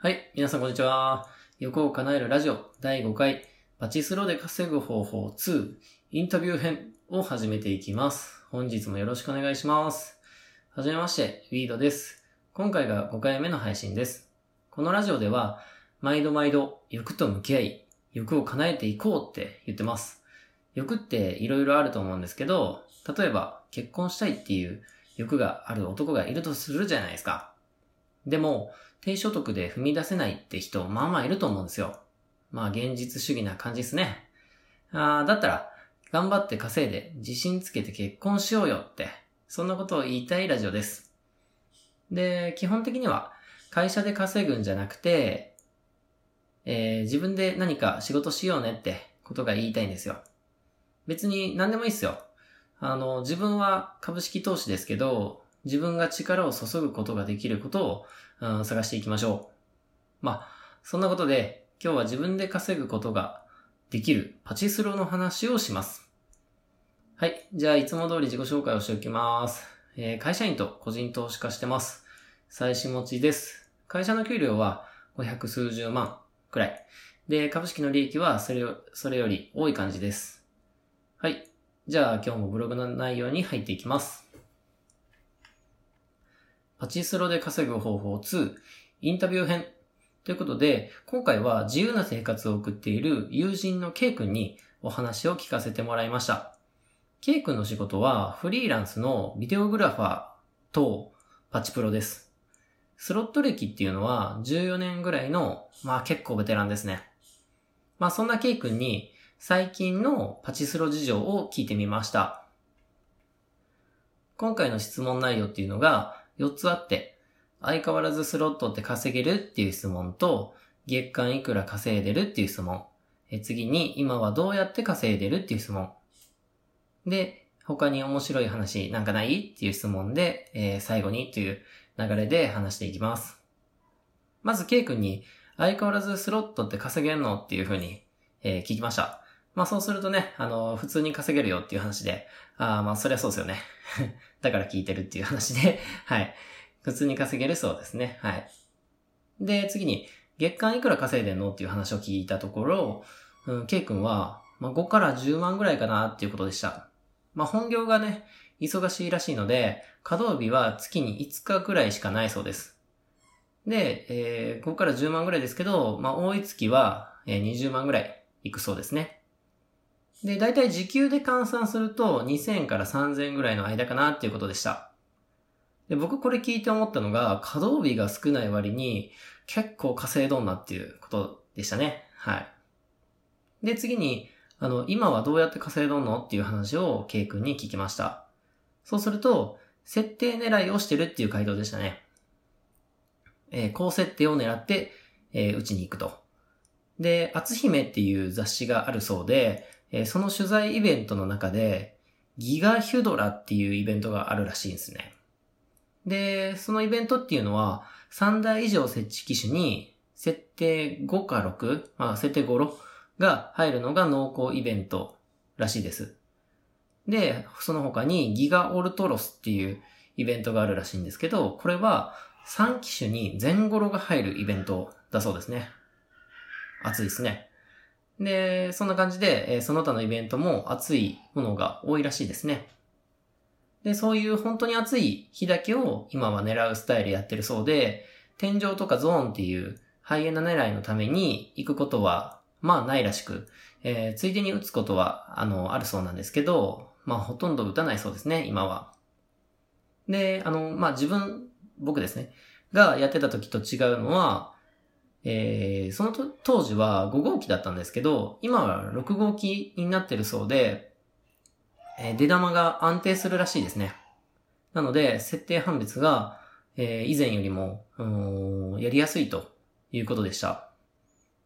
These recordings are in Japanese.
はい、皆さんこんにちは。欲を叶えるラジオ第5回パチスローで稼ぐ方法2インタビュー編を始めていきます。本日もよろしくお願いします。はじめまして、ウィードです。今回が5回目の配信です。このラジオでは毎度毎度欲と向き合い、欲を叶えていこうって言ってます。欲って色々あると思うんですけど、例えば結婚したいっていう欲がある男がいるとするじゃないですか。でも、低所得で踏み出せないって人、まあまあいると思うんですよ。まあ現実主義な感じですね。あーだったら、頑張って稼いで自信つけて結婚しようよって、そんなことを言いたいラジオです。で、基本的には会社で稼ぐんじゃなくて、えー自分で何か仕事しようねってことが言いたいんですよ。別に何でもいいっすよ。あの、自分は株式投資ですけど、自分が力を注ぐことができることを、うん探していきましょう。まあ、そんなことで、今日は自分で稼ぐことができるパチスロの話をします。はい。じゃあ、いつも通り自己紹介をしておきます。えー会社員と個人投資家してます。妻子持ちです。会社の給料は500数十万くらい。で、株式の利益はそれそれより多い感じです。はい。じゃあ、今日もブログの内容に入っていきます。パチスロで稼ぐ方法2、インタビュー編。ということで、今回は自由な生活を送っている友人の K 君にお話を聞かせてもらいました。K 君の仕事はフリーランスのビデオグラファーとパチプロです。スロット歴っていうのは14年ぐらいの、まあ結構ベテランですね。まあそんな K 君に最近のパチスロ事情を聞いてみました。今回の質問内容っていうのが4つあって、相変わらずスロットって稼げるっていう質問と、月間いくら稼いでるっていう質問。え次に、今はどうやって稼いでるっていう質問。で、他に面白い話なんかないっていう質問で、えー最後にという流れで話していきます。まず、K 君に、相変わらずスロットって稼げんのっていうふうに、えー聞きました。まあそうするとね、あの普通に稼げるよっていう話で、ああ、まあそりゃそうですよね。だから聞いてるっていう話で、はい。普通に稼げるそうですね。はい。で、次に、月間いくら稼いでんのっていう話を聞いたところ、うん、K 君は、まあ、5から10万ぐらいかなっていうことでした。まあ、本業がね、忙しいらしいので、稼働日は月に5日ぐらいしかないそうです。で、えー5から10万ぐらいですけど、まあ、多い月は、えー20万ぐらいいくそうですね。で、だいたい時給で換算すると2000から3000ぐらいの間かなっていうことでした。で、僕これ聞いて思ったのが、稼働日が少ない割に結構稼いどんなっていうことでしたね。はい。で、次に、あの、今はどうやって稼いどんのっていう話を K 君に聞きました。そうすると、設定狙いをしてるっていう回答でしたね。えー高設定を狙って、えー打ちに行くと。で、厚姫っていう雑誌があるそうで、えーその取材イベントの中で、ギガヒュドラっていうイベントがあるらしいんですね。で、そのイベントっていうのは、3台以上設置機種に、設定5か6、まあ、設定5、6が入るのが濃厚イベントらしいです。で、その他にギガオルトロスっていうイベントがあるらしいんですけど、これは3機種に全ゴロが入るイベントだそうですね。熱いですね。で、そんな感じで、えその他のイベントも熱いものが多いらしいですね。で、そういう本当に暑い日だけを今は狙うスタイルやってるそうで、天井とかゾーンっていうハイエナ狙いのために行くことは、まあないらしく、えーついでに打つことは、あの、あるそうなんですけど、まあほとんど打たないそうですね、今は。で、あの、まあ自分、僕ですね、がやってた時と違うのは、えーその当時は5号機だったんですけど、今は6号機になってるそうで、えー出玉が安定するらしいですね。なので、設定判別が、えー以前よりも、やりやすいということでした。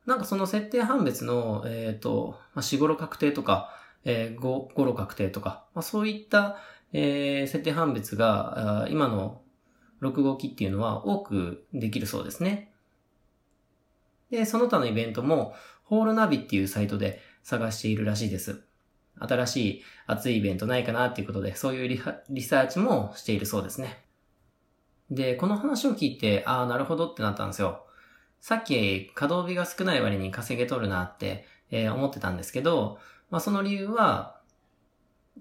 なんかその設定判別の、えっ、と、まあ、4、5、6確定とか、えー、5、5、6確定とか、まあ、そういった、えー設定判別が、今の6号機っていうのは多くできるそうですね。で、その他のイベントも、ホールナビっていうサイトで探しているらしいです。新しい熱いイベントないかなっていうことで、そういうリサーチもしているそうですね。で、この話を聞いて、ああ、なるほどってなったんですよ。さっき稼働日が少ない割に稼げとるなって、えー、思ってたんですけど、まあその理由は、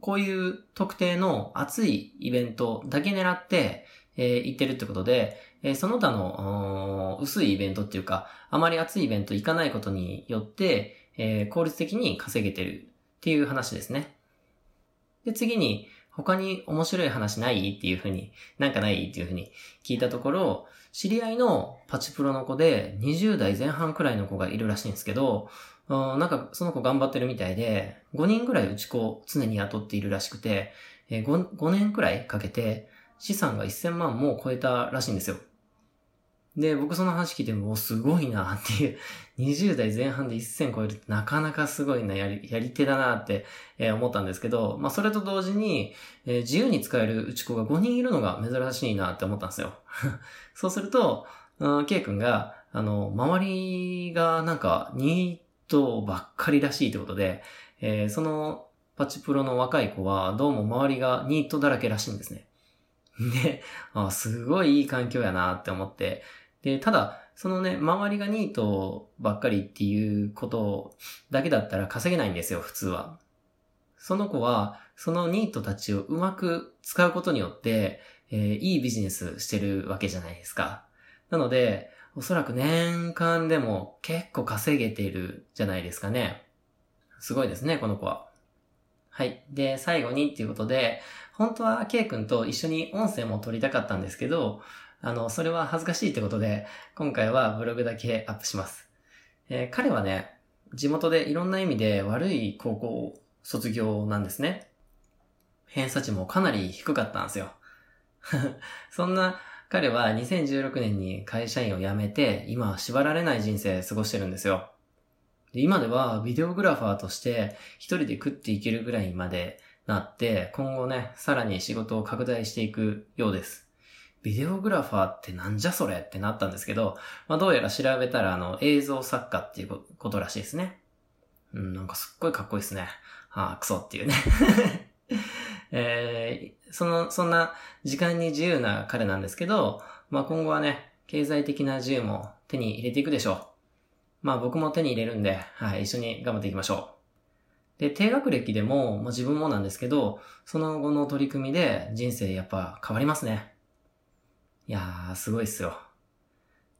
こういう特定の熱いイベントだけ狙って、えー、行ってるってことで、えー、その他の薄いイベントっていうか、あまり熱いイベント行かないことによって、えー、効率的に稼げてるっていう話ですね。で、次に、他に面白い話ないっていうふうに、なんかないっていうふうに聞いたところ、知り合いのパチプロの子で20代前半くらいの子がいるらしいんですけど、なんかその子頑張ってるみたいで、5人くらいうち子を常に雇っているらしくて、5, 5年くらいかけて資産が1000万も超えたらしいんですよ。で、僕その話聞いても、すごいなっていう、20代前半で1000超えるってなかなかすごいな、やり、やり手だなって、思ったんですけど、まあそれと同時に、えー、自由に使える打ち子が5人いるのが珍しいなって思ったんですよ。そうすると、うん、K 君が、あの、周りがなんかニートばっかりらしいってことで、えー、そのパチプロの若い子はどうも周りがニートだらけらしいんですね。で、あすごいいい環境やなって思って、で、ただ、そのね、周りがニートばっかりっていうことだけだったら稼げないんですよ、普通は。その子は、そのニートたちをうまく使うことによって、えー、いいビジネスしてるわけじゃないですか。なので、おそらく年間でも結構稼げてるじゃないですかね。すごいですね、この子は。はい。で、最後にっていうことで、本当は K 君と一緒に音声も撮りたかったんですけど、あの、それは恥ずかしいってことで、今回はブログだけアップします。えー、彼はね、地元でいろんな意味で悪い高校卒業なんですね。偏差値もかなり低かったんですよ。そんな彼は2016年に会社員を辞めて、今は縛られない人生過ごしてるんですよ。で今ではビデオグラファーとして一人で食っていけるぐらいまでなって、今後ね、さらに仕事を拡大していくようです。ビデオグラファーってなんじゃそれってなったんですけど、まあどうやら調べたらあの映像作家っていうことらしいですね。うん、なんかすっごいかっこいいですね。はあ、クソっていうね えー、その、そんな時間に自由な彼なんですけど、まあ今後はね、経済的な自由も手に入れていくでしょう。まあ僕も手に入れるんで、はい、一緒に頑張っていきましょう。で、低学歴でも、まあ自分もなんですけど、その後の取り組みで人生やっぱ変わりますね。いやー、すごいっすよ。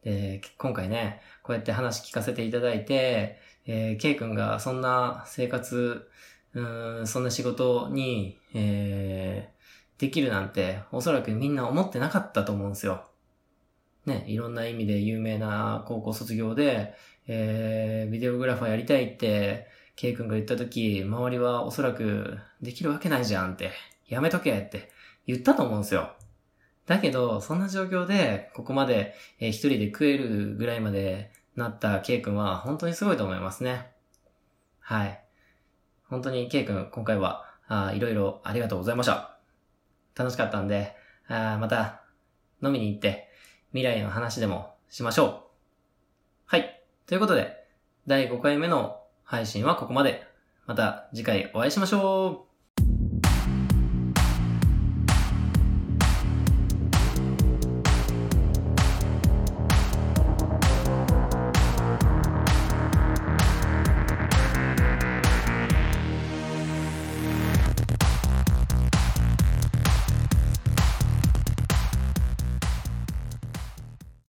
で、今回ね、こうやって話聞かせていただいて、えー、K 君がそんな生活、うん、そんな仕事に、えー、できるなんて、おそらくみんな思ってなかったと思うんですよ。ね、いろんな意味で有名な高校卒業で、えー、ビデオグラファーやりたいって、K 君が言った時、周りはおそらく、できるわけないじゃんって、やめとけって言ったと思うんですよ。だけど、そんな状況で、ここまで、えー、一人で食えるぐらいまでなった K 君は、本当にすごいと思いますね。はい。本当に K 君、今回は、あいろいろありがとうございました。楽しかったんで、あまた、飲みに行って、未来の話でもしましょう。はい。ということで、第5回目の配信はここまで。また次回お会いしましょう